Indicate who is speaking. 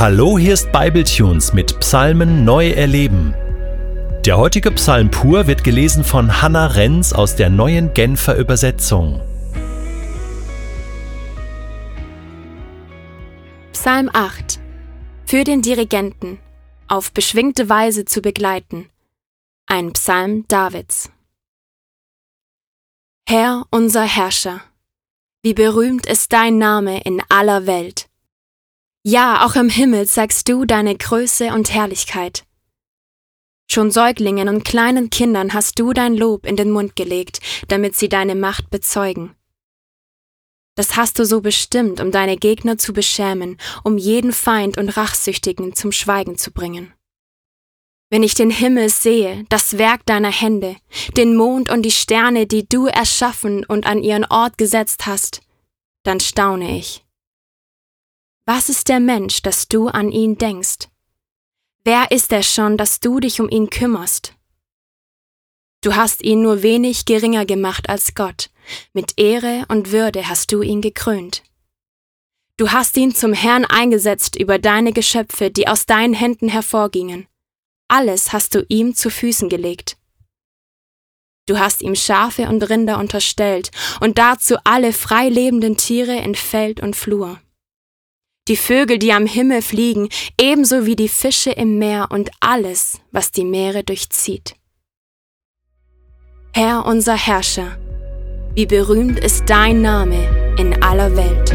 Speaker 1: Hallo, hier ist Bibletunes mit Psalmen neu erleben. Der heutige Psalm pur wird gelesen von Hannah Renz aus der neuen Genfer Übersetzung.
Speaker 2: Psalm 8 Für den Dirigenten auf beschwingte Weise zu begleiten. Ein Psalm Davids. Herr unser Herrscher, wie berühmt ist dein Name in aller Welt. Ja, auch im Himmel zeigst du deine Größe und Herrlichkeit. Schon Säuglingen und kleinen Kindern hast du dein Lob in den Mund gelegt, damit sie deine Macht bezeugen. Das hast du so bestimmt, um deine Gegner zu beschämen, um jeden Feind und Rachsüchtigen zum Schweigen zu bringen. Wenn ich den Himmel sehe, das Werk deiner Hände, den Mond und die Sterne, die du erschaffen und an ihren Ort gesetzt hast, dann staune ich. Was ist der Mensch, dass du an ihn denkst? Wer ist er schon, dass du dich um ihn kümmerst? Du hast ihn nur wenig geringer gemacht als Gott, mit Ehre und Würde hast du ihn gekrönt. Du hast ihn zum Herrn eingesetzt über deine Geschöpfe, die aus deinen Händen hervorgingen. Alles hast du ihm zu Füßen gelegt. Du hast ihm Schafe und Rinder unterstellt und dazu alle frei lebenden Tiere in Feld und Flur. Die Vögel, die am Himmel fliegen, ebenso wie die Fische im Meer und alles, was die Meere durchzieht. Herr unser Herrscher, wie berühmt ist dein Name in aller Welt.